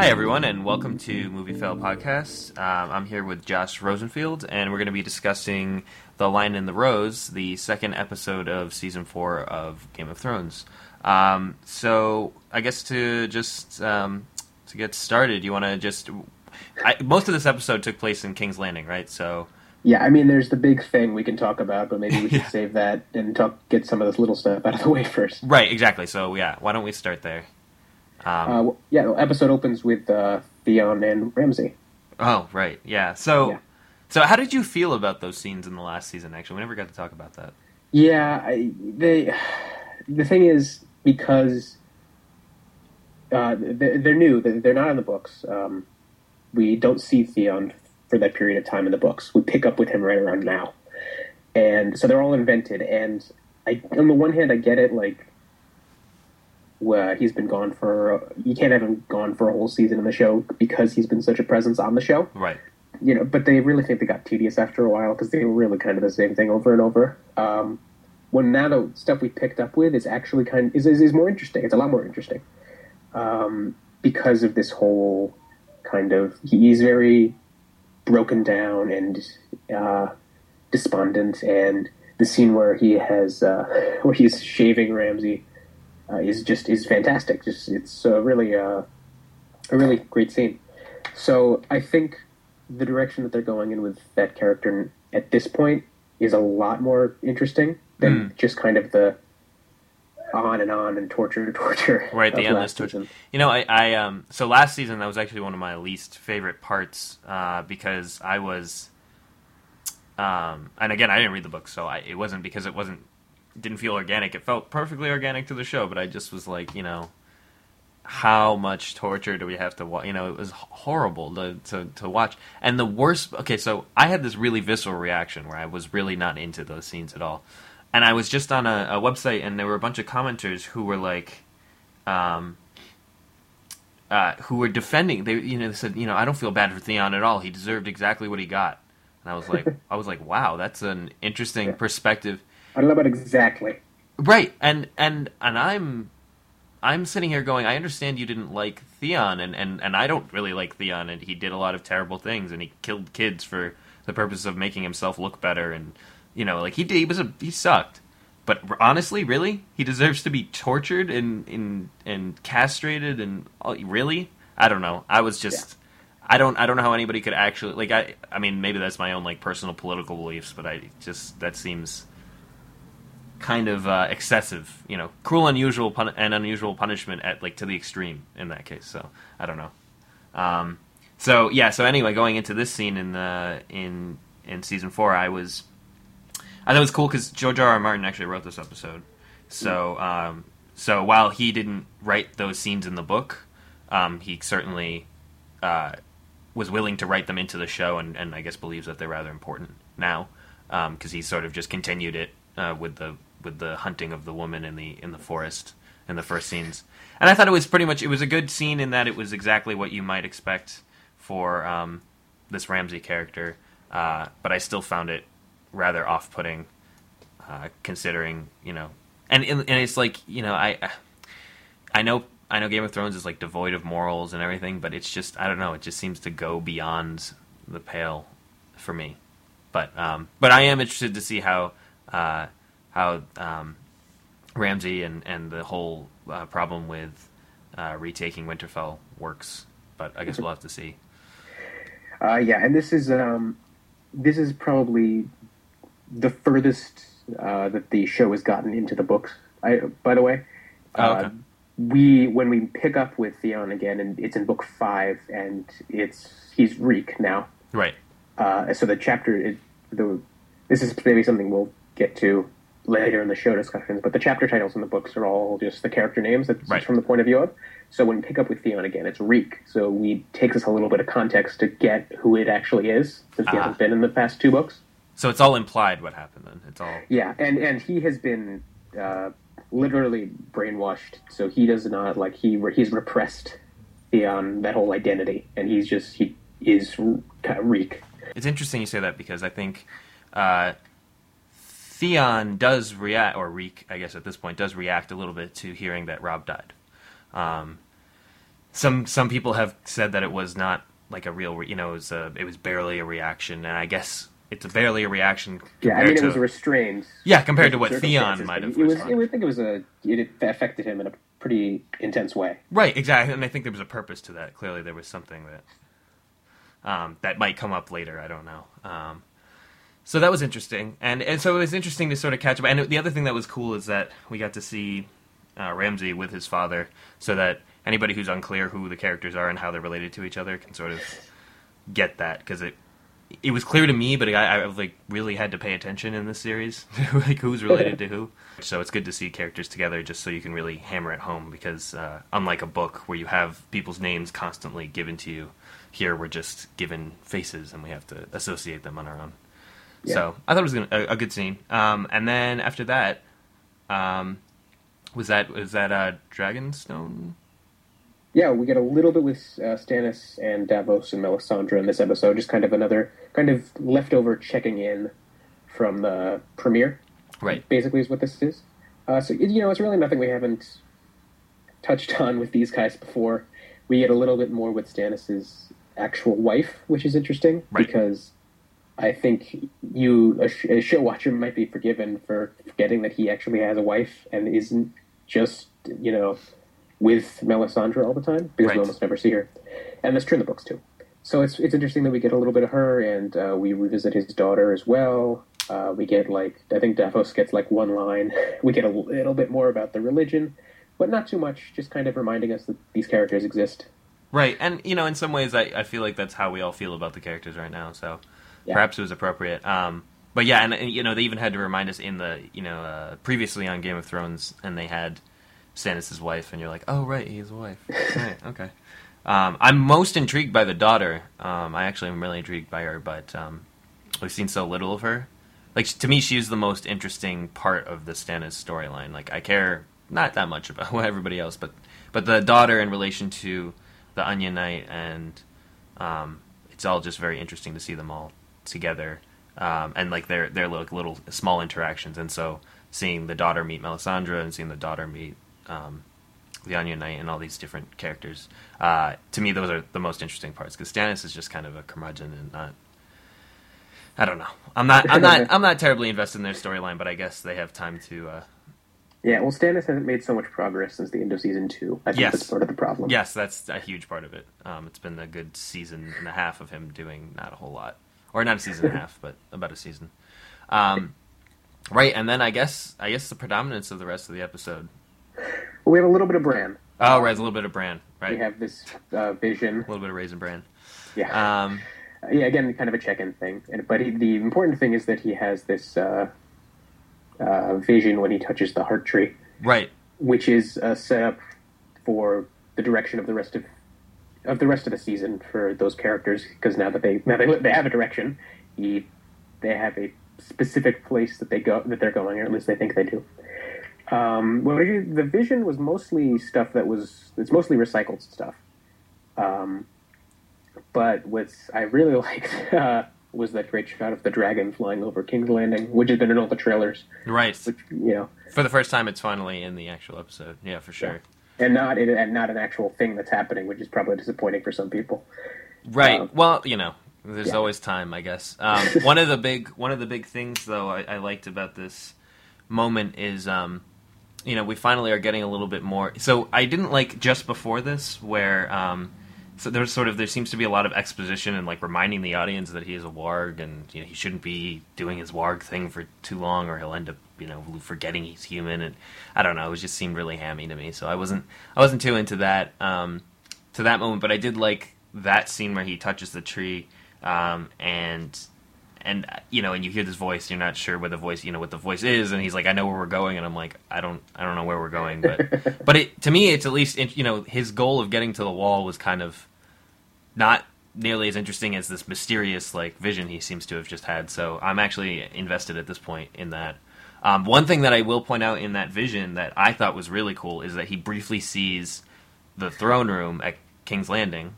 Hi, everyone, and welcome to Movie Fail Podcast. Um, I'm here with Josh Rosenfield, and we're going to be discussing The Lion and the Rose, the second episode of season four of Game of Thrones. Um, so, I guess to just um, to get started, you want to just. I, most of this episode took place in King's Landing, right? So. Yeah, I mean, there's the big thing we can talk about, but maybe we should Yeah. save that and talk get some of this little stuff out of the way first. Right, exactly. So, yeah, why don't we start there? Um, Uh, yeah, the episode opens with uh, Theon and Ramsay. oh, right, yeah. So, Yeah. so how did you feel about those scenes in the last season? Actually, we never got to talk about that. Yeah, I, they. The thing is, because uh, they're, they're new, they're they're not in the books. Um, we don't see Theon for that period of time in the books. We pick up with him right around now, and so they're all invented. And I, on the one hand, I get it. Like, well, he's been gone for. You can't have him gone for a whole season in the show because he's been such a presence on the show Right. you know, but they really think they got tedious after a while because they were really kind of the same thing over and over. Um, when now the stuff we picked up with is actually kind is, is is more interesting. It's a lot more interesting um, because of this whole kind of he's very broken down and uh, despondent, and the scene where he has uh, where he's shaving Ramsay uh, is just is fantastic. Just it's uh, really uh, a really great scene. So I think the direction that they're going in with that character at this point is a lot more interesting than Mm. just kind of the on and on and torture to torture. Right, the endless torture. season. You know, I, I um so last season that was actually one of my least favorite parts uh, because I was um and again I didn't read the book so I it wasn't because it wasn't didn't feel organic it felt perfectly organic to the show but I just was like you know how much torture do we have to watch you know it was horrible to, to to watch and the worst okay so I had this really visceral reaction where I was really not into those scenes at all and I was just on a, a website and there were a bunch of commenters who were like um, uh, who were defending. They, you know, they said, you know, I don't feel bad for Theon at all. He deserved exactly what he got. And I was like, I was like, wow, that's an interesting Yeah. perspective, I don't know about exactly. right? And and and I'm, I'm sitting here going, I understand you didn't like Theon, and and and I don't really like Theon, and he did a lot of terrible things, and he killed kids for the purpose of making himself look better, and you know, like he did, he was a he sucked. But honestly, really, he deserves to be tortured and and and castrated and oh, really, I don't know. I was just, I don't, I don't know how anybody could actually like. I, I mean, maybe that's my own like personal political beliefs, but I just that seems kind of uh, excessive. You know, cruel, unusual, pun- and unusual punishment at like to the extreme in that case. So I don't know. Um, so yeah. So anyway, going into this scene in the in in season four, I was I thought it was cool because George R. R. Martin actually wrote this episode. So, um, so while he didn't write those scenes in the book, um, he certainly uh, was willing to write them into the show, and, and I guess believes that they're rather important now because he sort of just continued it uh, with the with the hunting of the woman in the in the forest in the first scenes. And I thought it was pretty much it was a good scene in that it was exactly what you might expect for um, this Ramsay character, uh, but I still found it rather off-putting, uh, considering you know, and and it's like you know I I know I know Game of Thrones is like devoid of morals and everything, but it's just I don't know it just seems to go beyond the pale for me. But um, but I am interested to see how uh, how um, Ramsay and and the whole uh, problem with uh, retaking Winterfell works. But I guess we'll have to see. Uh, yeah, and this is um, this is probably the furthest uh, that the show has gotten into the books. I, by the way, Oh, okay. uh, we when we pick up with Theon again, and it's in book five, and it's he's Reek now. Right. Uh, so the chapter, is, the this is maybe something we'll get to later in the show discussions, but the chapter titles in the books are all just the character names that's Right. from the point of view of. So when we pick up with Theon again, it's Reek. So we takes us a little bit of context to get who it actually is, since he Ah. hasn't been in the past two books. So it's all implied what happened then. It's all Yeah, and and he has been uh, literally brainwashed. So he does not like he he's repressed Theon that whole identity, and he's just he is kind of Reek. It's interesting you say that because I think uh, Theon does react, or Reek, I guess at this point, does react a little bit to hearing that Robb died. Um, some some people have said that it was not like a real, re- you know, it was a, it was barely a reaction, and I guess it's barely a reaction. Yeah, I mean, it to- was restrained. yeah, compared to what Theon might have. It was. responded. I think it was a. It affected him in a pretty intense way. Right, exactly, and I think there was a purpose to that. Clearly, there was something that um, that might come up later. I don't know. Um, so that was interesting, and and so it was interesting to sort of catch up. And the other thing that was cool is that we got to see uh, Ramsay with his father, so that anybody who's unclear who the characters are and how they're related to each other can sort of get that because it it was clear to me, but I, I like really had to pay attention in this series, like who's related to who. So it's good to see characters together, just so you can really hammer it home. Because uh, unlike a book where you have people's names constantly given to you, here we're just given faces and we have to associate them on our own. Yeah. So I thought it was gonna, a, a good scene. Um, and then after that, um, was that was that uh, Dragonstone? Yeah, we get a little bit with uh, Stannis and Davos and Melisandre in this episode. Just kind of another kind of leftover checking in from the premiere. Right. basically is what this is. Uh, so you know, it's really nothing we haven't touched on with these guys before. We get a little bit more with Stannis's actual wife, which is interesting Right. because I think you, a, sh- a show watcher, might be forgiven for forgetting that he actually has a wife and isn't just you know with Melisandre all the time because Right. we almost never see her, and that's true in the books too. So it's it's interesting that we get a little bit of her, and uh, we revisit his daughter as well. Uh, we get like I think Davos gets like one line. We get a little bit more about the religion, but not too much. Just kind of reminding us that these characters exist. Right, and you know, in some ways, I, I feel like that's how we all feel about the characters right now. So Yeah. perhaps it was appropriate. Um, but yeah, and, and you know, they even had to remind us in the you know uh, previously on Game of Thrones, and they had Stannis' wife, and you're like, oh right, he's a wife. right, okay. Um, I'm most intrigued by the daughter. Um, I actually am really intrigued by her, but um, we've seen so little of her. Like to me, she's the most interesting part of the Stannis storyline. Like I care not that much about everybody else, but but the daughter in relation to the Onion Knight, and um, it's all just very interesting to see them all together, um, and like their their like little small interactions. And so seeing the daughter meet Melisandre and seeing the daughter meet um, the Onion Knight and all these different characters, uh, to me those are the most interesting parts because Stannis is just kind of a curmudgeon and not. I don't know. I'm not. I'm not. I'm not terribly invested in their storyline, but I guess they have time to. Uh, Yeah, well, Stannis hasn't made so much progress since the end of season two. I think Yes. that's part of the problem. Yes, that's a huge part of it. Um, it's been a good season and a half of him doing not a whole lot, or not a season and a half, but about a season. Um, right, and then I guess I guess the predominance of the rest of the episode. we have a little bit of Bran. Oh, right, a little bit of Bran, right, We have this uh, vision. a little bit of raisin Bran. Yeah. Um, yeah, again, kind of a check-in thing. But he, the important thing is that he has this uh, uh, vision when he touches the heart tree, right, which is a setup for the direction of the rest of of the rest of the season for those characters. Because now that they now they, they have a direction, he, they have a specific place that they go that they're going, or at least they think they do. Um, well, the vision was mostly stuff that was it's mostly recycled stuff. Um, but what I really liked uh, was that great shot of the dragon flying over King's Landing, which has been in all the trailers. right. Which you know, For the first time, it's finally in the actual episode. Yeah, for sure. And not in, and not an actual thing that's happening, which is probably disappointing for some people. Right. Um, well, you know, there's yeah. always time, I guess. Um, one of the big one of the big things, though, I, I liked about this moment is, um, you know, we finally are getting a little bit more. So I didn't like just before this where. So there's sort of there seems to be a lot of exposition and like reminding the audience that he is a warg and you know he shouldn't be doing his warg thing for too long or he'll end up you know forgetting he's human and I don't know it just seemed really hammy to me. So I wasn't I wasn't too into that um, to that moment but I did like that scene where he touches the tree um, and and you know and you hear this voice you're not sure where the voice you know what the voice is and he's like I know where we're going and I'm like I don't I don't know where we're going but but it to me it's at least you know his goal of getting to the wall was kind of not nearly as interesting as this mysterious like vision he seems to have just had. So I'm actually invested at this point in that. Um, one thing that I will point out in that vision that I thought was really cool is that he briefly sees the throne room at King's Landing,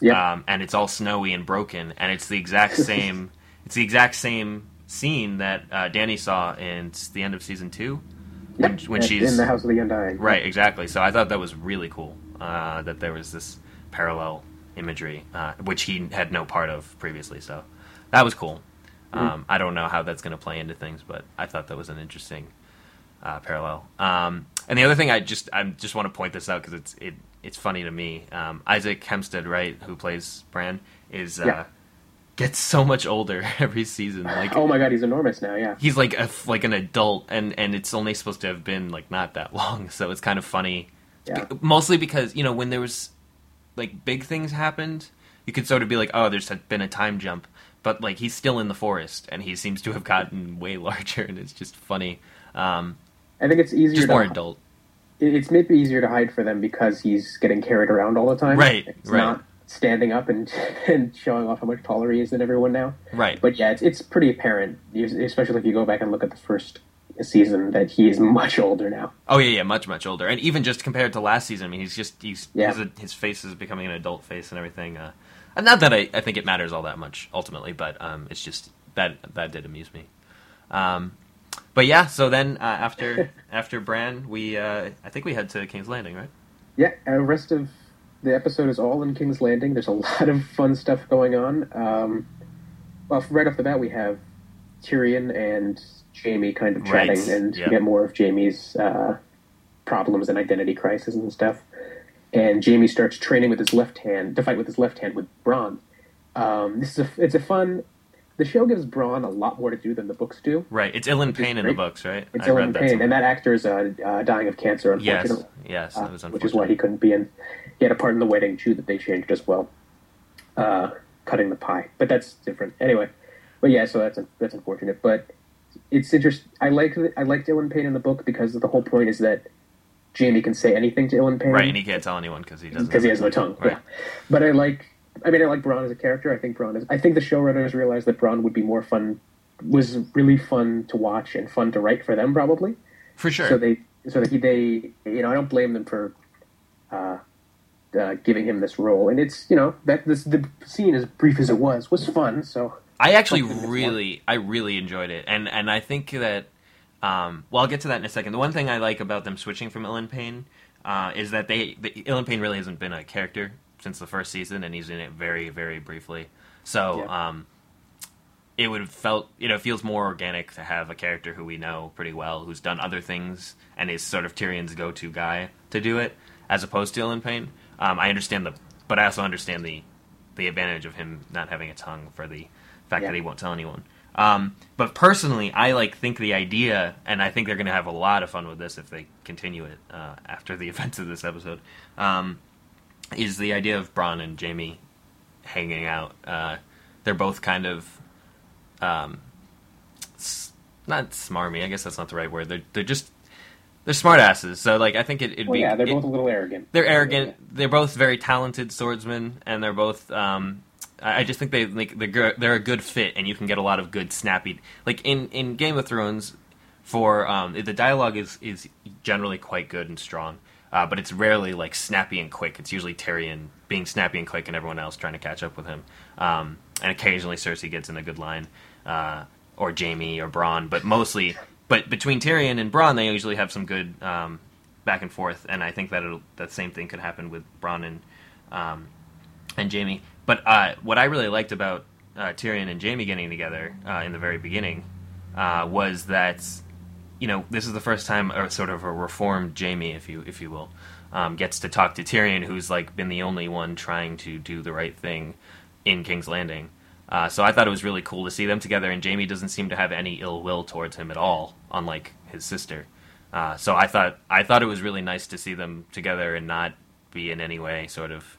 Yeah, um, and it's all snowy and broken, and it's the exact same. it's the exact same scene that uh, Dany saw in the end of season two. when- when she's- in the House of the Undying. Right, exactly. So I thought that was really cool. uh, that there was this parallel imagery, uh, which he had no part of previously. So that was cool. Um, I don't know how that's going to play into things, but I thought that was an interesting uh, parallel. Um, and the other thing I just I just want to point this out because it's it it's funny to me. Um, Isaac Hempstead, right, who plays Bran, is uh, Yeah. gets so much older every season. Like Oh my god, he's enormous now. Yeah. he's like a, like an adult, and and it's only supposed to have been like not that long. So it's kind of funny. Yeah. Mostly because you know when there was like big things happened, you could sort of be like, oh, there's been a time jump. But like he's still in the forest, and he seems to have gotten way larger, and it's just funny. Um, I think it's easier just to more adult. it- it's maybe easier to hide for them because he's getting carried around all the time. Right, It's right. not standing up and and showing off how much taller he is than everyone now. Right. But yeah, it's it's pretty apparent, especially if you go back and look at the first season, that he is much older now. Oh yeah, yeah, much much older, and even just compared to last season, I mean, he's just he's Yeah. his, his face is becoming an adult face and everything. Uh, and not that I, I think it matters all that much ultimately, but um, it's just that that did amuse me. Um, but yeah, so then uh, after after Bran, we uh, I think we head to King's Landing, right? Yeah, uh, the rest of the episode is all in King's Landing. There's a lot of fun stuff going on. Um, well, right off the bat, we have Tyrion and Jaime kind of Right, chatting, and yeah. we get more of Jaime's uh, problems and identity crisis and stuff. And Jaime starts training with his left hand to fight with his left hand with Bronn. Um, this is a, it's a fun. The show gives Bronn a lot more to do than the books do. Right. It's is Payne in the books, right? It's I Ellen read that Payne, somewhere. and that actor is uh, uh, dying of cancer, yes, unfortunately. yes, Uh, that was which is why he couldn't be in. He had a part in the wedding too that they changed as well, uh, cutting the pie. But that's different anyway. But yeah, so that's that's unfortunate. But it's interesting. I like I like Ilyn Payne in the book because the whole point is that Jaime can say anything to Ilyn Payne, right, and he can't tell anyone because he doesn't because he has no tongue. Right. Yeah. But I like. I mean, I like Bronn as a character. I think Bronn is. I think the showrunners realized that Bronn would be more fun. Was really fun to watch and fun to write for them, probably. For sure. So they, so that he, they, you know, I don't blame them for uh, uh, giving him this role, and it's, you know, that this the scene as brief as it was was fun. So I actually really, I really enjoyed it, and and I think that, um, well, I'll get to that in a second. The one thing I like about them switching from Ilyn Payne uh, is that they, the, Ilyn Payne really hasn't been a character since the first season, and he's in it very, very briefly. So, Yeah. um, it would have felt, you know, feels more organic to have a character who we know pretty well, who's done other things, and is sort of Tyrion's go-to guy to do it, as opposed to Ilyn Payne. Um, I understand the, but I also understand the, the advantage of him not having a tongue for the fact Yeah. that he won't tell anyone. Um, but personally, I like think the idea, and I think they're going to have a lot of fun with this if they continue it uh, after the events of this episode. Um, is the idea of Bronn and Jaime hanging out? Uh, they're both kind of um, s- not smarmy. I guess that's not the right word. They're they're just they're smartasses. So like I think it, it'd well, be yeah, they're it- both a little arrogant. they're arrogant. They're both very talented swordsmen, and they're both. Um, I just think they like they're they're a good fit, and you can get a lot of good snappy. Like in, in Game of Thrones, for um, the dialogue is is generally quite good and strong, uh, but it's rarely like snappy and quick. It's usually Tyrion being snappy and quick, and everyone else trying to catch up with him. Um, and occasionally Cersei gets in a good line, uh, or Jaime or Bronn, but mostly. But between Tyrion and Bronn, they usually have some good um, back and forth, and I think that that same thing could happen with Bronn and um, and Jaime. But uh, what I really liked about uh, Tyrion and Jaime getting together uh, in the very beginning uh, was that you know this is the first time a sort of a reformed Jaime, if you if you will, um, gets to talk to Tyrion, who's like been the only one trying to do the right thing in King's Landing. Uh, so I thought it was really cool to see them together, and Jaime doesn't seem to have any ill will towards him at all, unlike his sister. Uh, so I thought I thought it was really nice to see them together and not be in any way sort of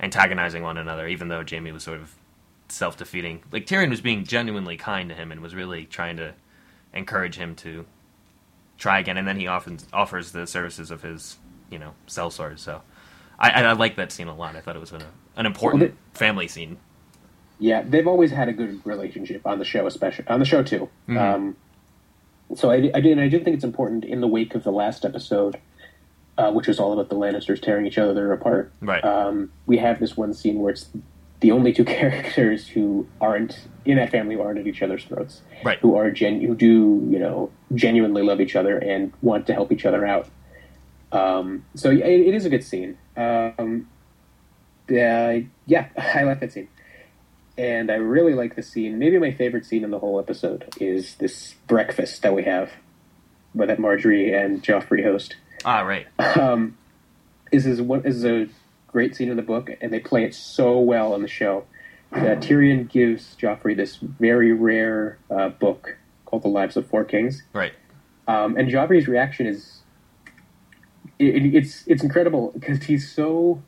antagonizing one another, even though Jaime was sort of self defeating. Like Tyrion was being genuinely kind to him and was really trying to encourage him to try again, and then he often offers the services of his you know sellsword. So I, I, like that scene a lot. I thought it was an, an important Well, family scene. Yeah, they've always had a good relationship on the show, especially on the show too. Mhm. Um, so I, I do, and I do think it's important in the wake of the last episode, uh, which was all about the Lannisters tearing each other apart. Right. Um, we have this one scene where it's the only two characters who aren't in that family who aren't at each other's throats, Right. who are gen- who do you know genuinely love each other and want to help each other out. Um, so yeah, it, it is a good scene. Um, yeah, yeah, I like that scene, and I really like the scene. Maybe my favorite scene in the whole episode is this breakfast that we have, where that Margaery and Joffrey host. Ah, right. Um, this is one is a great scene in the book, and they play it so well on the show. Uh, Tyrion gives Joffrey this very rare uh, book called The Lives of Four Kings, Right. um, and Joffrey's reaction is it, it- it's it's incredible because he's so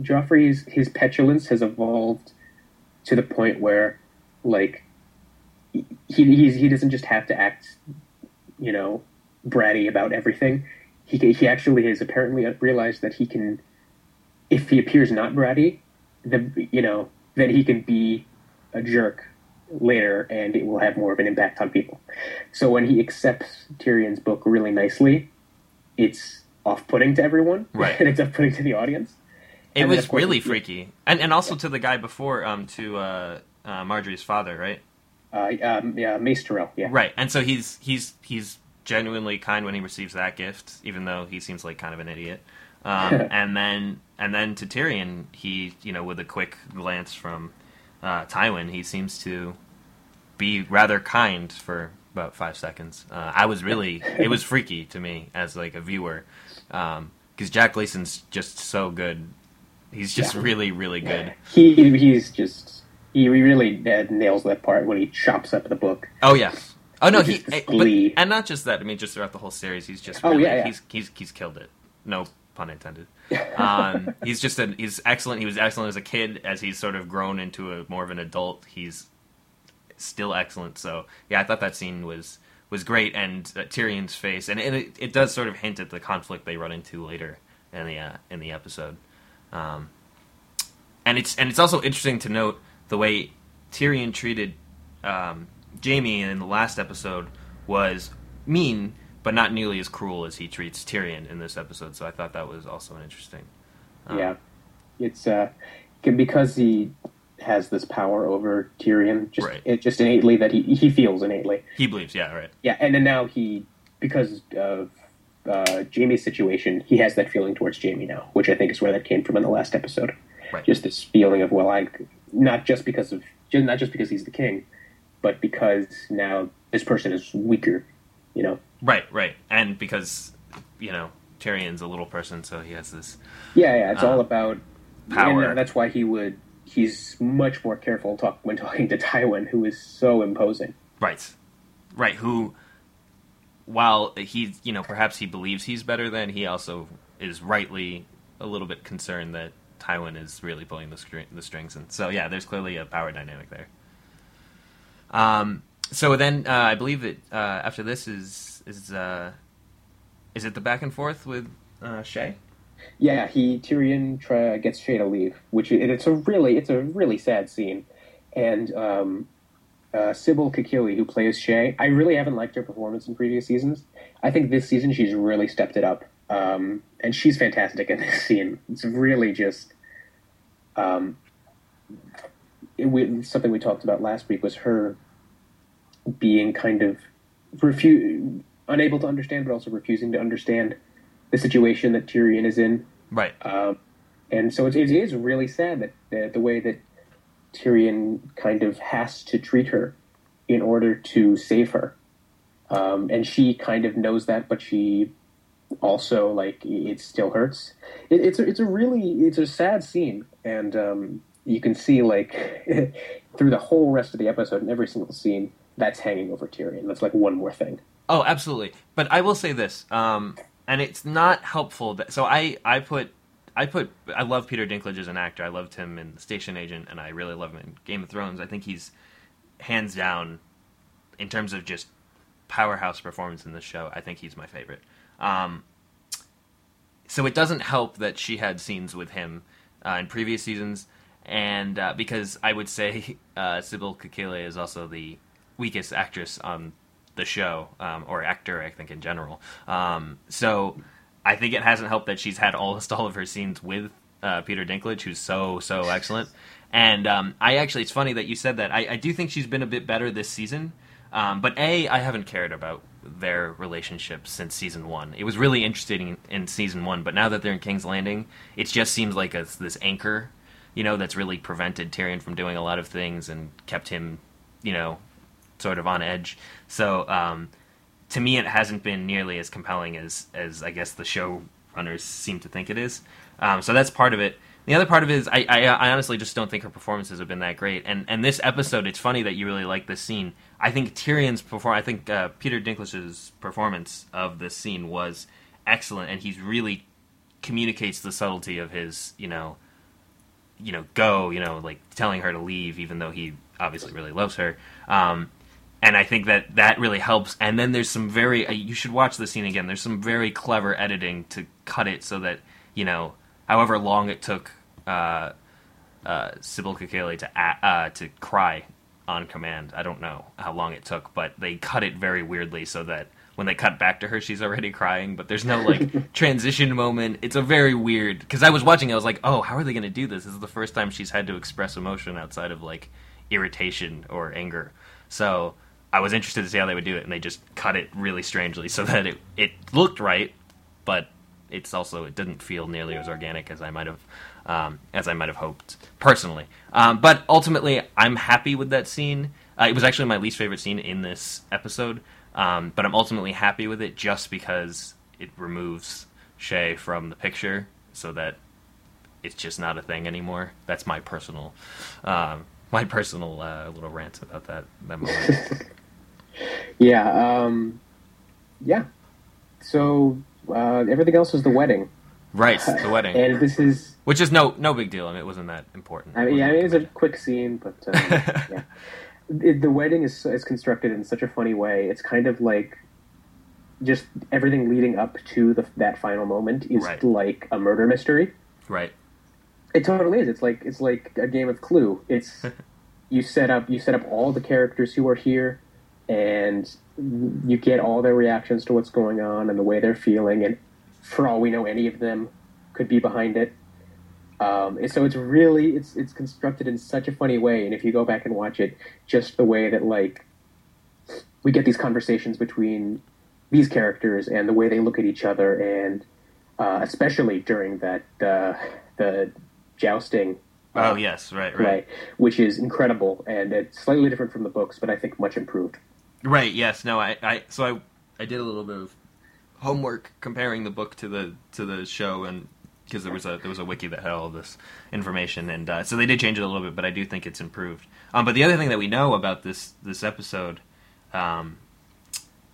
Joffrey's his petulance has evolved to the point where like he he's, he doesn't just have to act you know bratty about everything he he actually has apparently realized that he can if he appears not bratty the you know then he can be a jerk later and it will have more of an impact on people so when he accepts Tyrion's book really nicely, it's off-putting to everyone, Right. and it's off-putting to the audience. It And was course, really freaky, and and also to the guy before, um, to uh, uh, Margaery's father, right? Uh, um, yeah, Mace Tyrell, yeah, Right, and so he's he's he's genuinely kind when he receives that gift, even though he seems like kind of an idiot. Um, and then and then to Tyrion, he you know with a quick glance from uh, Tywin, he seems to be rather kind for about five seconds. Uh, I was really it was freaky to me as like a viewer because Jack Gleeson's just so good. He's just Yeah. really really good. He he's just he really uh, nails that part when he chops up the book. Oh yeah. Oh no, he eh, but, and not just that. I mean, just throughout the whole series, he's just Oh, yeah, yeah. he's he's he's killed it. No pun intended. Um, he's just an he's excellent. He was excellent as a kid. As he's sort of grown into a more of an adult, he's still excellent. So yeah, I thought that scene was was great, and uh, Tyrion's face, and it, it does sort of hint at the conflict they run into later in the uh, in the episode. Um, and it's and it's also interesting to note the way Tyrion treated um, Jaime in the last episode was mean, but not nearly as cruel as he treats Tyrion in this episode. So I thought that was also an interesting. um, yeah, it's uh, because he has this power over Tyrion, just Right. it just innately that he he feels innately. He believes, yeah, right, Yeah, and then now he because of uh, Jaime's situation, he has that feeling towards Jaime now, which I think is where that came from in the last episode. Right. Just this feeling of well, I not just because of not just because he's the king, but because now this person is weaker. You know. right, right, and because you know Tyrion's a little person, so he has this. Yeah, yeah. It's Uh, all about power. and that's why he would. He's much more careful talk when talking to Tywin, who is so imposing. Right, right. Who, while he, you know, perhaps he believes he's better than, he also is rightly a little bit concerned that Tywin is really pulling the, string, the strings, and so yeah, there's clearly a power dynamic there. Um. So then, uh, I believe that uh, after this is is uh, is it the back and forth with uh, Shae? Yeah, he Tyrion try, gets Shae to leave, which it, it's a really it's a really sad scene, and um, uh, Sibel Kekilli, who plays Shae, I really haven't liked her performance in previous seasons. I think this season she's really stepped it up, um, and she's fantastic in this scene. It's really just um, we, something we talked about last week was her being kind of refu- unable to understand, but also refusing to understand the situation that Tyrion is in. Right. Um, and so it, it is really sad that the, the way that Tyrion kind of has to treat her in order to save her. Um, and she kind of knows that, but she also like it still hurts. It, it's a, it's a really it's a sad scene, and um, you can see like through the whole rest of the episode and every single scene that's hanging over Tyrion. That's like one more thing. Oh, absolutely. But I will say this, um, and it's not helpful. That, so I, I put, I put, I love Peter Dinklage as an actor. I loved him in Station Agent, and I really love him in Game of Thrones. I think he's hands down, in terms of just powerhouse performance in this show. I think he's my favorite. Um, so it doesn't help that she had scenes with him uh, in previous seasons, and uh, because I would say uh, Sibel Kekilli is also the weakest actress on the show, um, or actor, I think in general. Um, so I think it hasn't helped that she's had almost all of her scenes with uh, Peter Dinklage, who's so so excellent. And um, I actually, it's funny that you said that. I, I do think she's been a bit better this season. Um, but a, I haven't cared about their relationship since season one. It was really interesting in, in season one, but now that they're in King's Landing, it just seems like a, this anchor, you know, that's really prevented Tyrion from doing a lot of things and kept him, you know, sort of on edge. So um, to me, it hasn't been nearly as compelling as as I guess the showrunners seem to think it is. Um, so that's part of it. The other part of it is I, I, I honestly just don't think her performances have been that great. And and this episode, it's funny that you really like this scene. I think Tyrion's perform. I think uh, Peter Dinklage's performance of this scene was excellent, and he's really communicates the subtlety of his you know you know go you know like telling her to leave even though he obviously really loves her um, and I think that that really helps. And then there's some very uh, you should watch the scene again. There's some very clever editing to cut it so that you know, however long it took uh, uh, Sibel Kekilli to uh, to cry on command. I don't know how long it took, but they cut it very weirdly so that when they cut back to her, she's already crying. But there's no like transition moment. It's a very weird because I was watching. I was like, oh, how are they going to do this? This is the first time she's had to express emotion outside of like irritation or anger. So I was interested to see how they would do it, and they just cut it really strangely so that it it looked right, but it's also it didn't feel nearly as organic as I might have um, as I might have hoped personally. Um, but ultimately, I'm happy with that scene. Uh, it was actually my least favorite scene in this episode, um, but I'm ultimately happy with it just because it removes Shae from the picture, so that it's just not a thing anymore. That's my personal um, my personal uh, little rant about that that moment. yeah, um, yeah. So uh, everything else was the wedding. Right, the wedding. and this is which is no no big deal. I mean, it wasn't that important. I mean, yeah, I mean, it's a quick scene, but uh, yeah, it, the wedding is is constructed in such a funny way. It's kind of like just everything leading up to the, that final moment is right. like a murder mystery. Right. It totally is. It's like it's like a game of Clue. It's you set up you set up all the characters who are here and you get all their reactions to what's going on and the way they're feeling, and for all we know, any of them could be behind it. Um, and so it's really it's it's constructed in such a funny way, and if you go back and watch it, just the way that like we get these conversations between these characters and the way they look at each other, and uh, especially during that uh, the jousting. Uh, oh yes, right, right, right, which is incredible, and it's slightly different from the books, but I think much improved. Right. Yes. No. I. I. So I. I did a little bit of homework comparing the book to the to the show, and because there was a there was a wiki that had all this information, and uh, so they did change it a little bit, but I do think it's improved. Um, but the other thing that we know about this this episode, um,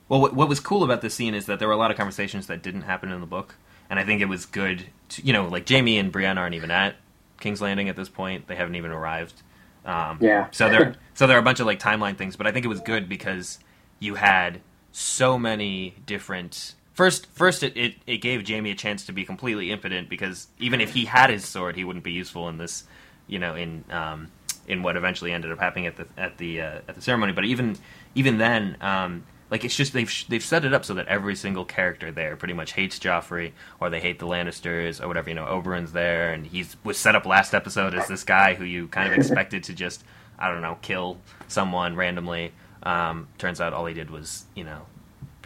well, what, what was cool about this scene is that there were a lot of conversations that didn't happen in the book, and I think it was good. To, you know, like Jaime and Brienne aren't even at King's Landing at this point; they haven't even arrived. Um, yeah. so there, so there are a bunch of like timeline things, but I think it was good because you had so many different. First, first it, it, it gave Jaime a chance to be completely impotent because even if he had his sword, he wouldn't be useful in this, you know, in um, in what eventually ended up happening at the at the uh, at the ceremony. But even even then, um, like it's just they've they've set it up so that every single character there pretty much hates Joffrey or they hate the Lannisters or whatever. You know, Oberyn's there and he's was set up last episode as this guy who you kind of expected to just I don't know kill someone randomly. Um, turns out all he did was you know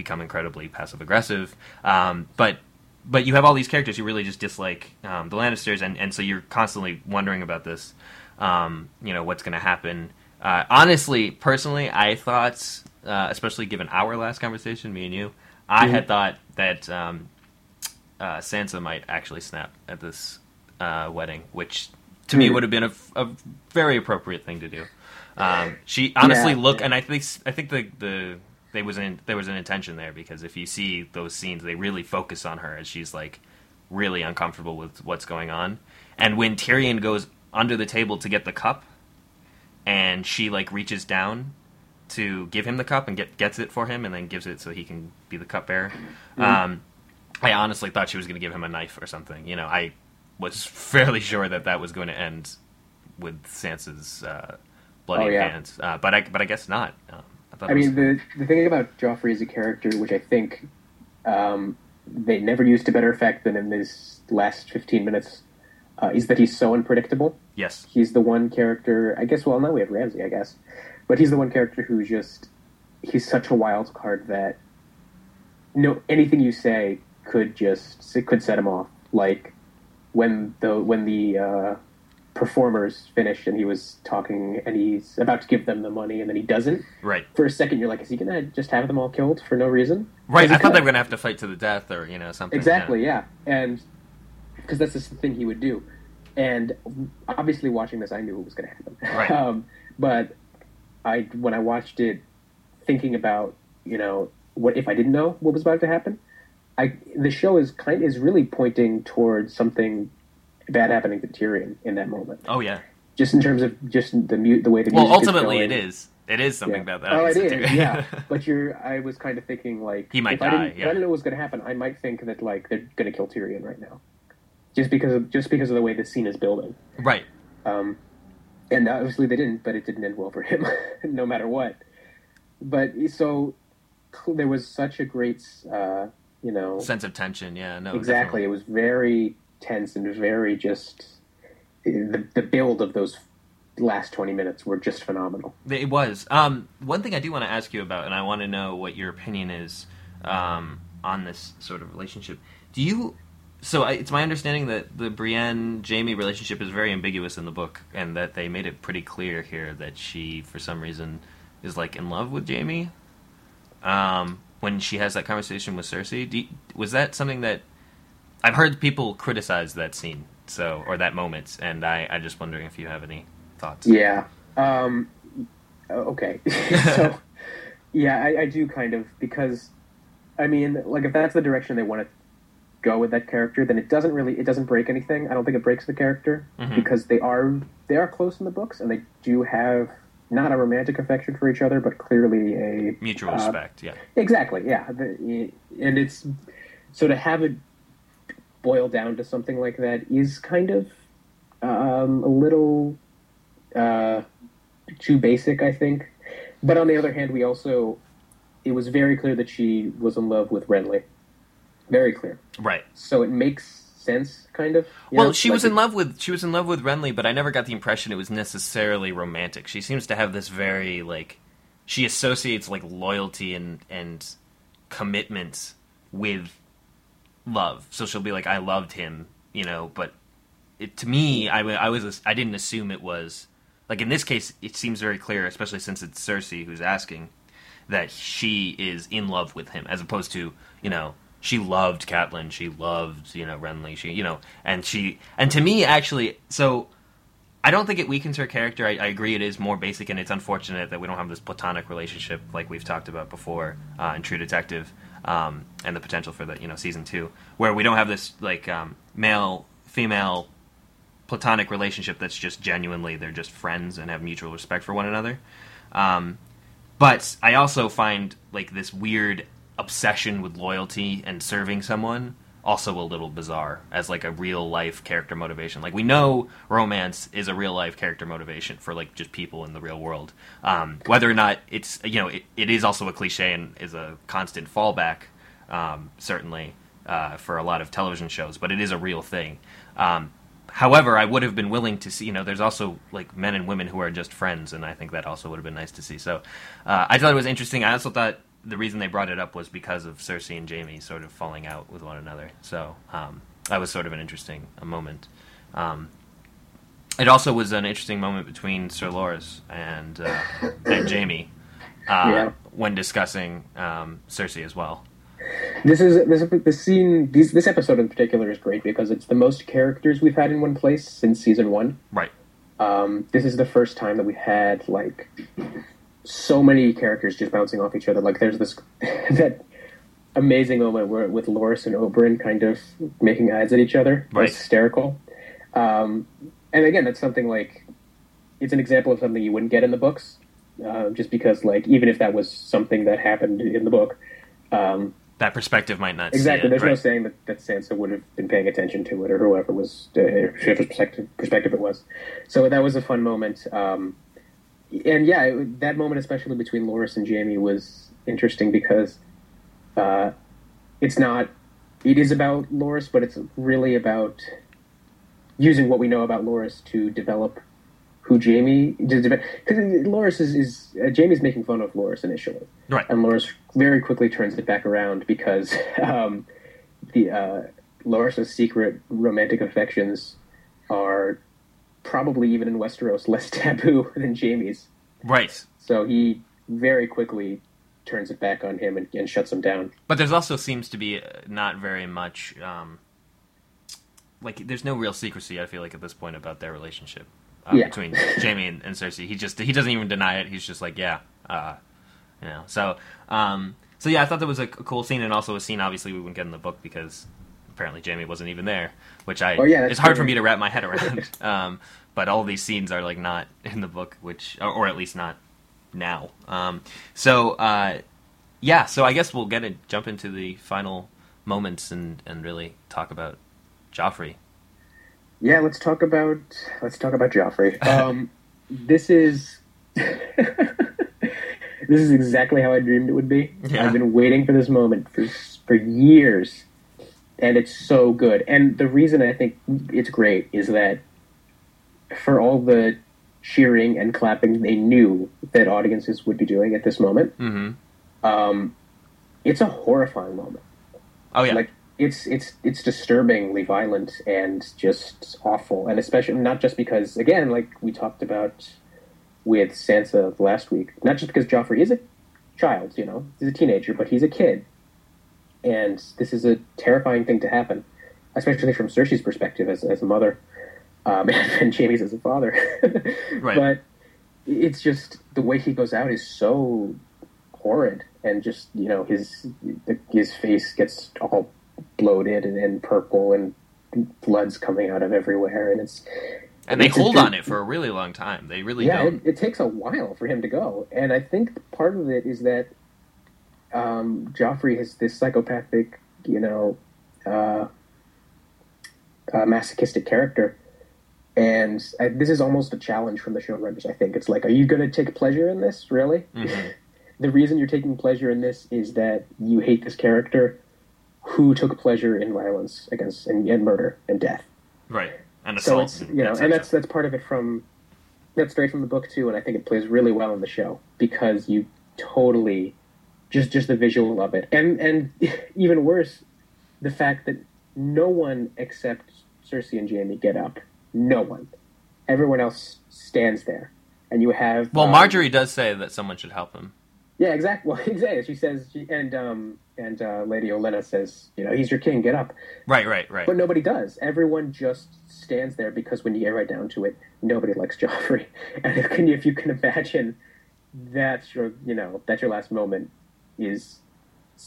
become incredibly passive aggressive. Um, but but you have all these characters who really just dislike um, the Lannisters and and so you're constantly wondering about this. Um, you know what's going to happen. Uh, honestly, personally, I thought uh, especially given our last conversation, me and you, I mm-hmm. had thought that um, uh, Sansa might actually snap at this uh, wedding, which to mm-hmm. me would have been a, a, very appropriate thing to do. Um, she honestly yeah. looked, and I think I think the the there was an there was an intention there because if you see those scenes, they really focus on her as she's like really uncomfortable with what's going on. And when Tyrion goes under the table to get the cup, and she like reaches down to give him the cup and get gets it for him and then gives it so he can be the cupbearer. Mm-hmm. Um, I honestly thought she was going to give him a knife or something. You know, I was fairly sure that that was going to end with Sansa's uh, bloody oh, yeah. hands, uh, but I but I guess not. Um, I, I mean, was... the the thing about Joffrey as a character, which I think um, they never used to better effect than in this last fifteen minutes, uh, is that he's so unpredictable. Yes, he's the one character. I guess. Well, now we have Ramsay. I guess but he's the one character who's just he's such a wild card that no anything you say could just it could set him off. Like when the when the uh, performers finished and he was talking and he's about to give them the money and then he doesn't. Right. For a second, you're like, is he gonna just have them all killed for no reason? Right. I thought they were gonna have to fight to the death, or you know something. Exactly, yeah. And because that's just the thing he would do. And obviously, watching this, I knew it was going to happen. Right. um, but I, when I watched it, thinking about you know what if I didn't know what was about to happen, I the show is kind is really pointing towards something bad happening to Tyrion in that moment. Oh yeah. Just in terms of just the mute the way the Well, music is ultimately, going. it is. It is something Yeah. about that. Oh, it is. Yeah, but you're. I was kind of thinking like He might if I die, didn't, yeah. I didn't know what was going to happen, I might think that like they're going to kill Tyrion right now, just because of just because of the way the scene is building. right. Um, and obviously they didn't, but it didn't end well for him, no matter what. But so there was such a great, uh, you know, Sense of tension. Yeah. No. exactly. It was very tense and very just the the build of those last twenty minutes were just phenomenal. It was. Um, one thing I do want to ask you about, and I want to know what your opinion is um, on this sort of relationship. Do you? So I, it's my understanding that the Brienne Jaime relationship is very ambiguous in the book, and that they made it pretty clear here that she, for some reason, is like in love with Jaime. Um, when she has that conversation with Cersei, you- was that something that I've heard people criticize that scene, so or that moment, and I, I just wondering if you have any thoughts. Yeah. Um, okay. so, yeah, I, I do kind of because, I mean, like if that's the direction they want to go with that character, then it doesn't really it doesn't break anything. I don't think it breaks the character Mhm. because they are they are close in the books and they do have not a romantic affection for each other, but clearly a Mutual uh, respect. Yeah. Exactly, yeah. The, and it's so to have it boil down to something like that is kind of um, a little uh, too basic, I think. But on the other hand, we also it was very clear that she was in love with Renly. Very clear. Right. So it makes sense, kind of. Well, know? she Like was in it- love with she was in love with Renly, but I never got the impression it was necessarily romantic. She seems to have this very like she associates like loyalty and and commitment with love. So she'll be like, "I loved him," you know. But it, to me, I, I was I didn't assume it was like in this case. It seems very clear, especially since it's Cersei who's asking that she is in love with him, as opposed to you know she loved Catelyn, she loved you know Renly, she you know, and she and to me actually so. I don't think it weakens her character. I, I agree it is more basic, and it's unfortunate that we don't have this platonic relationship like we've talked about before uh, in True Detective, um, and the potential for the you know, season two, where we don't have this like um, male female platonic relationship that's just genuinely they're just friends and have mutual respect for one another. Um, but I also find like this weird obsession with loyalty and serving someone also a little bizarre as like a real life character motivation. Like we know romance is a real life character motivation for like just people in the real world. Um, whether or not it's you know it, it is also a cliche and is a constant fallback um, certainly uh, for a lot of television shows, but it is a real thing. Um, however, I would have been willing to see. You know, there's also like men and women who are just friends, and I think that also would have been nice to see. So uh, I thought it was interesting. I also thought the reason they brought it up was because of Cersei and Jaime sort of falling out with one another. So um, that was sort of an interesting moment. Um, it also was an interesting moment between Sir Loras and uh, and Jaime uh, Yeah. when discussing um, Cersei as well. This is this this scene. These, this episode in particular is great because it's the most characters we've had in one place since season one. Right. Um, this is the first time that we had like so many characters just bouncing off each other. Like there's this that amazing moment where with Loras and Oberyn kind of making eyes at each other. Right. It's hysterical. Um, and again, that's something like it's an example of something you wouldn't get in the books, uh, just because like even if that was something that happened in the book. Um, That perspective might not Exactly. It, There's no saying that, that Sansa would have been paying attention to it, or whoever was uh, whoever's perspective, perspective it was. So that was a fun moment. Um, and yeah, it, that moment, especially between Loras and Jaime, was interesting because uh, it's not. It is about Loras, but it's really about using what we know about Loras to develop who Jaime because Loras is, is uh, Jaime's making fun of Loras initially, Right. and Loras very quickly turns it back around because um, the uh, Loras's secret romantic affections are probably even in Westeros less taboo than Jaime's. Right. So he very quickly turns it back on him and, and shuts him down. But there's also seems to be uh, not very much um, like there's no real secrecy. I feel like at this point about their relationship uh, Yeah. between Jaime and, and Cersei. He just he doesn't even deny it. He's just like yeah, uh, you know. So um, so yeah, I thought that was a, cool scene and also a scene obviously we wouldn't get in the book because apparently Jaime wasn't even there, which I oh, yeah, it's hard true. for me to wrap my head around. um, but all these scenes are like not in the book, which or, or at least not now. Um, so uh, yeah, so I guess we'll get to jump into the final moments and and really talk about Joffrey. Yeah, let's talk about let's talk about Joffrey. Um, this is this is exactly how I dreamed it would be. Yeah. I've been waiting for this moment for for years, and it's so good. And the reason I think it's great is that for all the cheering and clapping they knew that audiences would be doing at this moment, Mm-hmm. um, it's a horrifying moment. Oh yeah, Like it's it's it's disturbingly violent and just awful, and especially not just because again, like we talked about with Sansa last week, not just because Joffrey is a child, you know, he's a teenager, but he's a kid, and this is a terrifying thing to happen, especially from Cersei's perspective as as a mother, um, and Jaime's as a father. Right. But it's just the way he goes out is so horrid, and just you know his his face gets all bloated and, and purple, and blood's coming out of everywhere, and it's and they it's hold on it for a really long time. They really yeah, don't. it, it takes a while for him to go, and I think part of it is that um, Joffrey has this psychopathic, you know, uh, uh, masochistic character, and I, this is almost a challenge from the showrunners. I think it's like, are you going to take pleasure in this? Really? Mhm. the reason you're taking pleasure in this is that you hate this character who took pleasure in violence against and, and murder and death Right, and so assault. it's you know, and that's that's part of it from that's straight from the book too, and I think it plays really well in the show because you totally just just the visual of it, and and even worse, the fact that no one except Cersei and Jaime get up, no one, everyone else stands there, and you have well, um, Margaery does say that someone should help him. yeah, exactly. Well, exactly. She says, she, and um, and uh, Lady Olenna says, you know, he's your king. Get up. Right, right, right. But nobody does. Everyone just stands there because when you get right down to it, nobody likes Joffrey. And if, can you, if you can imagine, that's your you know that's your last moment is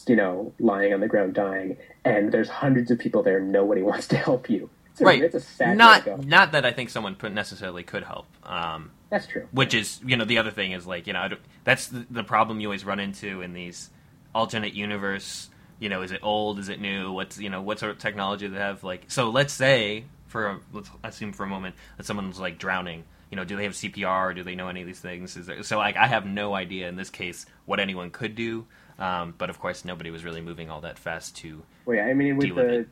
you know lying on the ground dying, and there's hundreds of people there. Nobody wants to help you. It's a, right. It's a sad not not that I think someone necessarily could help. Um, That's true. which is you know the other thing is like you know I don't, that's the, the problem you always run into in these alternate universe you know is it old is it new what's you know what sort of technology they have like so let's say for a, let's assume for a moment that someone's like drowning you know do they have cpr do they know any of these things is there, so like i have no idea in this case what anyone could do um, but of course nobody was really moving all that fast to Well, yeah, I mean, with the it.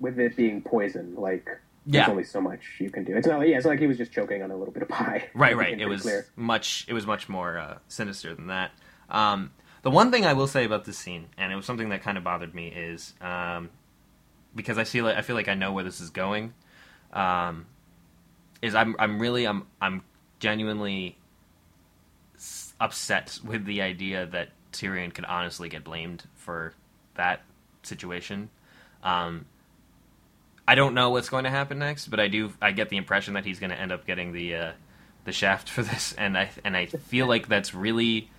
with it being poison, like Yeah. there's only so much you can do. It's not like yeah, it's not like he was just choking on a little bit of pie. Right, right. It was clear. much. It was much more uh, sinister than that. Um, the one thing I will say about this scene, and it was something that kind of bothered me, is um, because I feel like I feel like I know where this is going. Um, is I'm I'm really I'm I'm genuinely upset with the idea that Tyrion could honestly get blamed for that situation. Um, I don't know what's going to happen next, but I do. I get the impression that he's going to end up getting the uh, the shaft for this, and I and I feel like that's really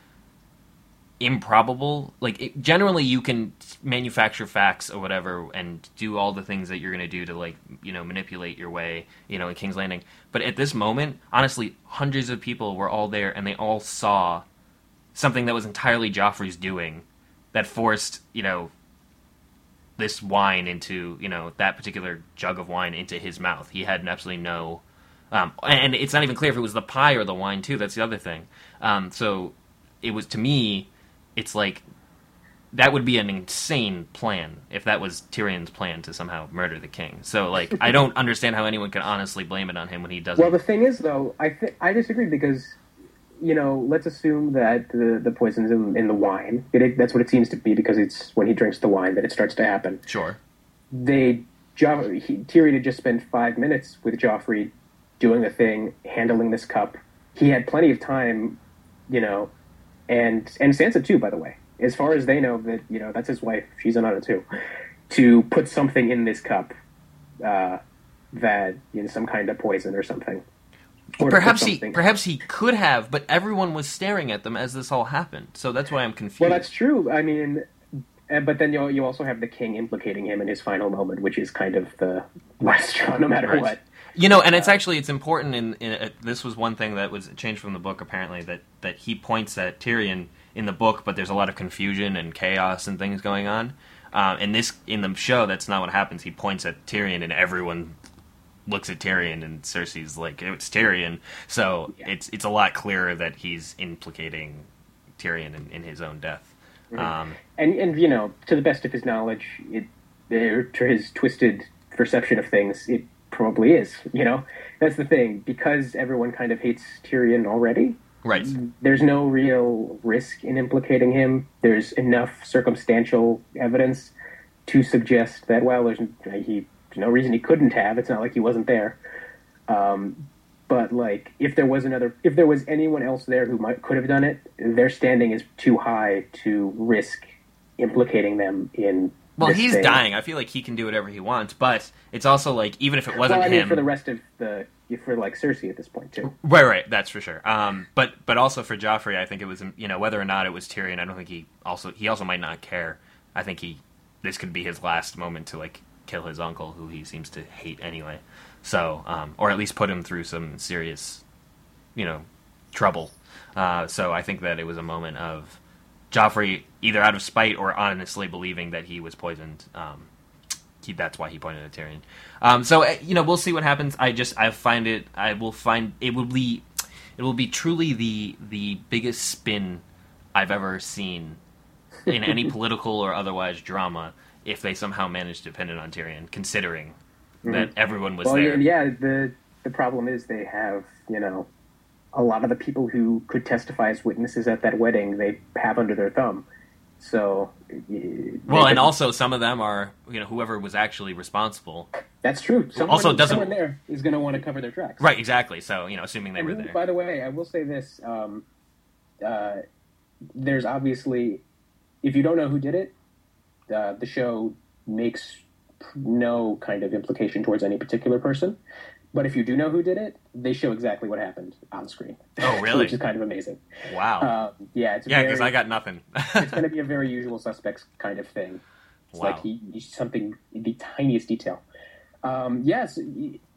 improbable. Like it, generally, you can manufacture facts or whatever, and do all the things that you're going to do to like you know manipulate your way, you know, in King's Landing. But at this moment, honestly, hundreds of people were all there, and they all saw something that was entirely Joffrey's doing that forced you know this wine into you know that particular jug of wine into his mouth. He had absolutely no, um, and it's not even clear if it was the pie or the wine too. That's the other thing. Um, so it was to me, it's like that would be an insane plan if that was Tyrion's plan to somehow murder the king. So like I don't understand how anyone can honestly blame it on him when he doesn't. Well, the thing is, though, I th- I disagree because you know, let's assume that the the poison's in, in the wine. It, it, that's what it seems to be because it's when he drinks the wine that it starts to happen. sure. They jo- he, Tyrion had just spent five minutes with Joffrey doing the thing, handling this cup. He had plenty of time, you know, and and Sansa too, by the way. As far as they know, that you know that's his wife. She's on it too. To put something in this cup, uh, that you know, some kind of poison or something. Or to put Perhaps he perhaps he could have, but everyone was staring at them as this all happened. So that's why I'm confused. Well, that's true. I mean, uh, but then you you also have the king implicating him in his final moment, which is kind of the last straw, no matter Right. what. You know, and it's actually it's important. In, in uh, this was one thing that was changed from the book. Apparently, that that he points at Tyrion in the book, but there's a lot of confusion and chaos and things going on. Um, in this in the show, that's not what happens. He points at Tyrion, and everyone looks at Tyrion, and Cersei's like, "It's Tyrion." So Yeah. it's it's a lot clearer that he's implicating Tyrion in, in his own death. Um, And and you know, to the best of his knowledge, it there to his twisted perception of things, it probably is. You know, that's the thing because everyone kind of hates Tyrion already. right. There's no real risk in implicating him. There's enough circumstantial evidence to suggest that well, there's he no reason he couldn't have. It's not like he wasn't there. Um, but like, if there was another, if there was anyone else there who might could have done it, their standing is too high to risk implicating them in. Well, he's thing. dying. I feel like he can do whatever he wants, but it's also like even if it wasn't Well, I mean, him, for the rest of the, for like Cersei at this point too. Right, right, that's for sure. Um, but but also for Joffrey, I think it was you know whether or not it was Tyrion. I don't think he also he also might not care. I think he this could be his last moment to like kill his uncle, who he seems to hate anyway. So um, or at least put him through some serious, you know, trouble. Uh, so I think that it was a moment of Joffrey either out of spite or honestly believing that he was poisoned. Um, he, that's why he pointed at Tyrion. Um, so uh, you know, we'll see what happens. I just I find it. I will find it will be it will be truly the the biggest spin I've ever seen in any political or otherwise drama if they somehow managed to pin it on Tyrion, considering that everyone was Well, there. yeah, the the problem is they have you know a lot of the people who could testify as witnesses at that wedding they have under their thumb. So Well, and also some of them are you know whoever was actually responsible. that's true. Someone, also doesn't- someone there is going to want to cover their tracks, Right, exactly. So you know, assuming they And were there. By the way, I will say this: um, uh, there's obviously, if you don't know who did it, uh, the show makes no kind of implication towards any particular person. But if you do know who did it, they show exactly what happened on screen. Oh, really? Which is kind of amazing. Wow. Um, yeah, it's yeah, because I got nothing. it's going to be a very usual suspects kind of thing. It's Wow. like he, he's something the tiniest detail. Um, yes,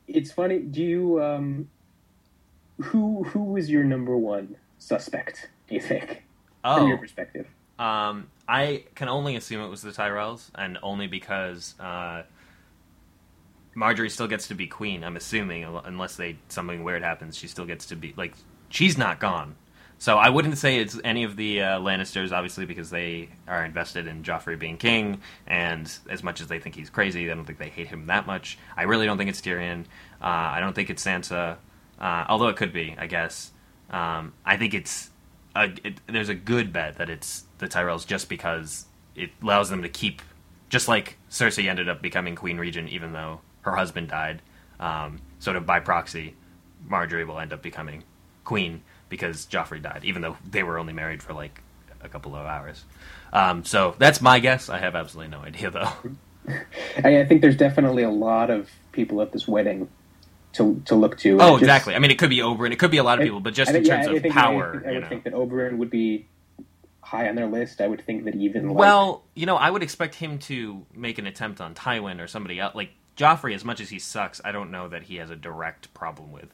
it's funny. Do you um, who who was your number one suspect? Do you think, from your oh, perspective? Um, I can only assume it was the Tyrells, and only because uh, Margaery still gets to be queen. I'm assuming, unless they something weird happens, she still gets to be like she's not gone. So I wouldn't say it's any of the uh, Lannisters, obviously, because they are invested in Joffrey being king, and as much as they think he's crazy, I don't think they hate him that much. I really don't think it's Tyrion. Uh, I don't think it's Sansa, uh, although it could be, I guess. Um, I think it's a, it, there's a good bet that it's the Tyrells just because it allows them to keep, just like Cersei ended up becoming Queen Regent, even though her husband died. Um, sort of by proxy, Margaery will end up becoming queen because Joffrey died, even though they were only married for like a couple of hours. Um, so that's my guess. I have absolutely no idea though. I, I think there's definitely a lot of people at this wedding to to look to. Oh, Just- exactly. I mean, it could be Oberyn, it could be a lot of people, but just I in terms yeah, of think- power, I, think, I would know. think that Oberyn would be high on their list. I would think that even like, Well, you know, I would expect him to make an attempt on Tywin or somebody else. Like Joffrey, as much as he sucks, I don't know that he has a direct problem with.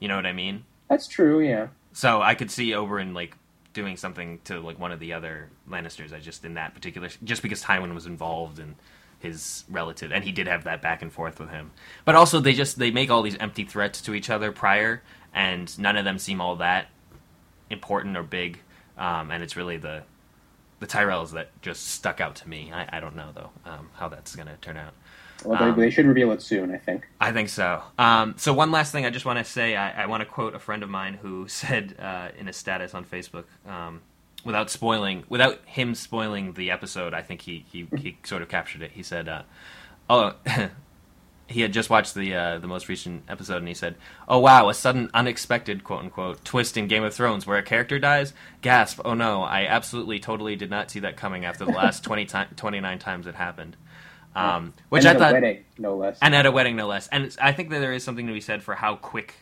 You know what I mean? that's true. Yeah. So I could see Oberyn like doing something to like one of the other Lannisters. I just in that particular, just because Tywin was involved and his relative, and he did have that back and forth with him. But also, they just they make all these empty threats to each other prior, and none of them seem all that important or big. Um, and it's really the the Tyrells that just stuck out to me. I, I don't know though um, how that's going to turn out. Well, they, Um, they should reveal it soon, I think. I think so. Um, so one last thing I just want to say, I, I want to quote a friend of mine who said uh, in a status on Facebook, um, without spoiling, without him spoiling the episode, I think he he, he sort of captured it. He said, uh, "Oh." He had just watched the uh, the most recent episode, and he said, "Oh wow, a sudden, unexpected quote unquote twist in Game of Thrones where a character dies. Gasp! Oh no, I absolutely, totally did not see that coming after the last 20 ti- 29 times it happened." Um, which and I at a thought, wedding, no less. and at a wedding, no less. And I think that there is something to be said for how quick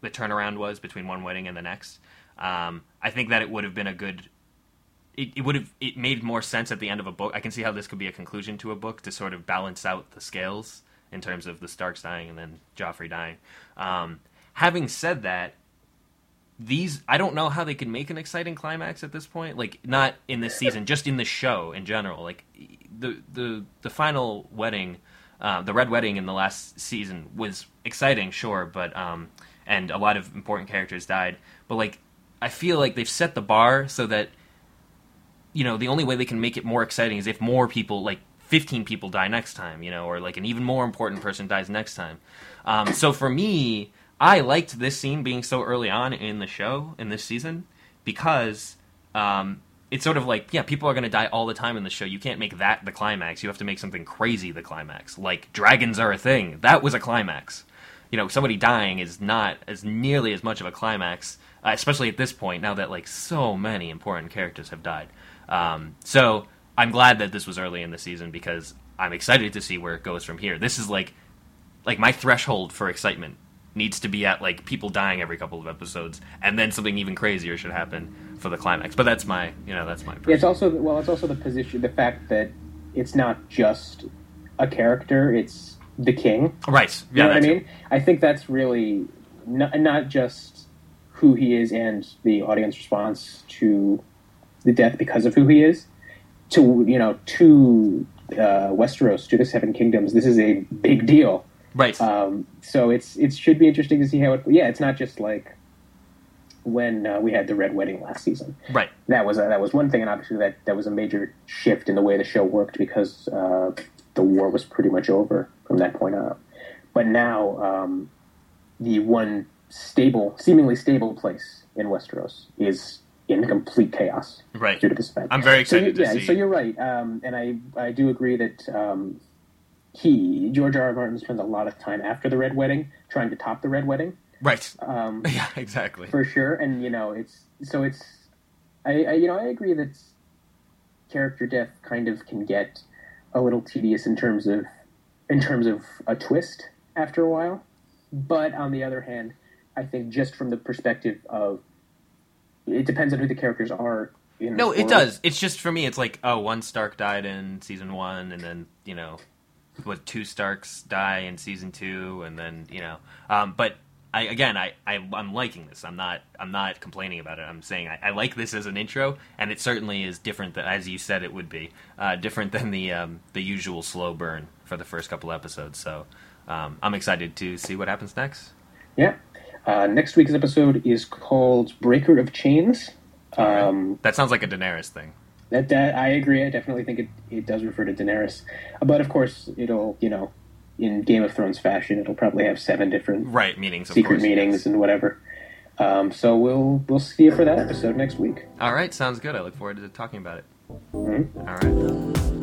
the turnaround was between one wedding and the next. Um, I think that it would have been a good. It, it would have it made more sense at the end of a book. I can see how this could be a conclusion to a book to sort of balance out the scales in terms of the Starks dying and then Joffrey dying. Um, having said that, these I don't know how they can make an exciting climax at this point. Like not in this season, just in the show in general. Like the the the final wedding, uh, the red wedding in the last season was exciting, sure, but um, and a lot of important characters died. But like I feel like they've set the bar so that you know the only way they can make it more exciting is if more people like 15 people die next time you know or like an even more important person dies next time. Um, so for me i liked this scene being so early on in the show in this season because um, it's sort of like yeah people are going to die all the time in the show. You can't make that the climax. You have to make something crazy the climax. Like dragons are a thing. That was a climax. You know somebody dying is not as nearly as much of a climax uh, especially at this point now that like so many important characters have died um, so i'm glad that this was early in the season because i'm excited to see where it goes from here this is like like my threshold for excitement needs to be at like people dying every couple of episodes and then something even crazier should happen for the climax but that's my you know that's my Yeah, it's also well, it's also the position, the fact that it's not just a character; it's the king. right You yeah know what I mean? I think that's really not, not just who he is and the audience response to the death because of who he is. To you know, to uh, Westeros, to the Seven Kingdoms, this is a big deal. right Um, so it's it should be interesting to see how it. Yeah, it's not just like when uh, we had the Red Wedding last season. right That was a, that was one thing, and obviously that that was a major shift in the way the show worked because uh, the war was pretty much over from that point on. But now, um, the one stable, seemingly stable place in Westeros is in complete chaos right due to this event. i'm very So you, excited to yeah, see so you're right, um, and I I do agree that um, he George R. R. Martin spends a lot of time after the Red Wedding trying to top the Red Wedding, right um, yeah exactly for sure. And you know, it's so it's I, I you know I agree that character death kind of can get a little tedious in terms of in terms of a twist after a while, but on the other hand, I think just from the perspective of it depends on who the characters are. In No, it does. It's just for me. It's like oh, one Stark died in season one, and then you know, what two Starks die in season two, and then you know. Um, but I again, I, I I'm liking this. I'm not I'm not complaining about it. I'm saying I, I like this as an intro, and it certainly is different than as you said it would be uh, different than the um, the usual slow burn for the first couple episodes. So um, I'm excited to see what happens next. Yeah. Uh, next week's episode is called Breaker of Chains. Um, That sounds like a Daenerys thing. that, that I agree. I definitely think it, it does refer to Daenerys, but of course it'll you know in Game of Thrones fashion it'll probably have seven different Right, meanings. Of secret course, meetings yes. and whatever. Um, so we'll we'll see you for that episode next week. All right, sounds good. I look forward to talking about it. Mhm. All right.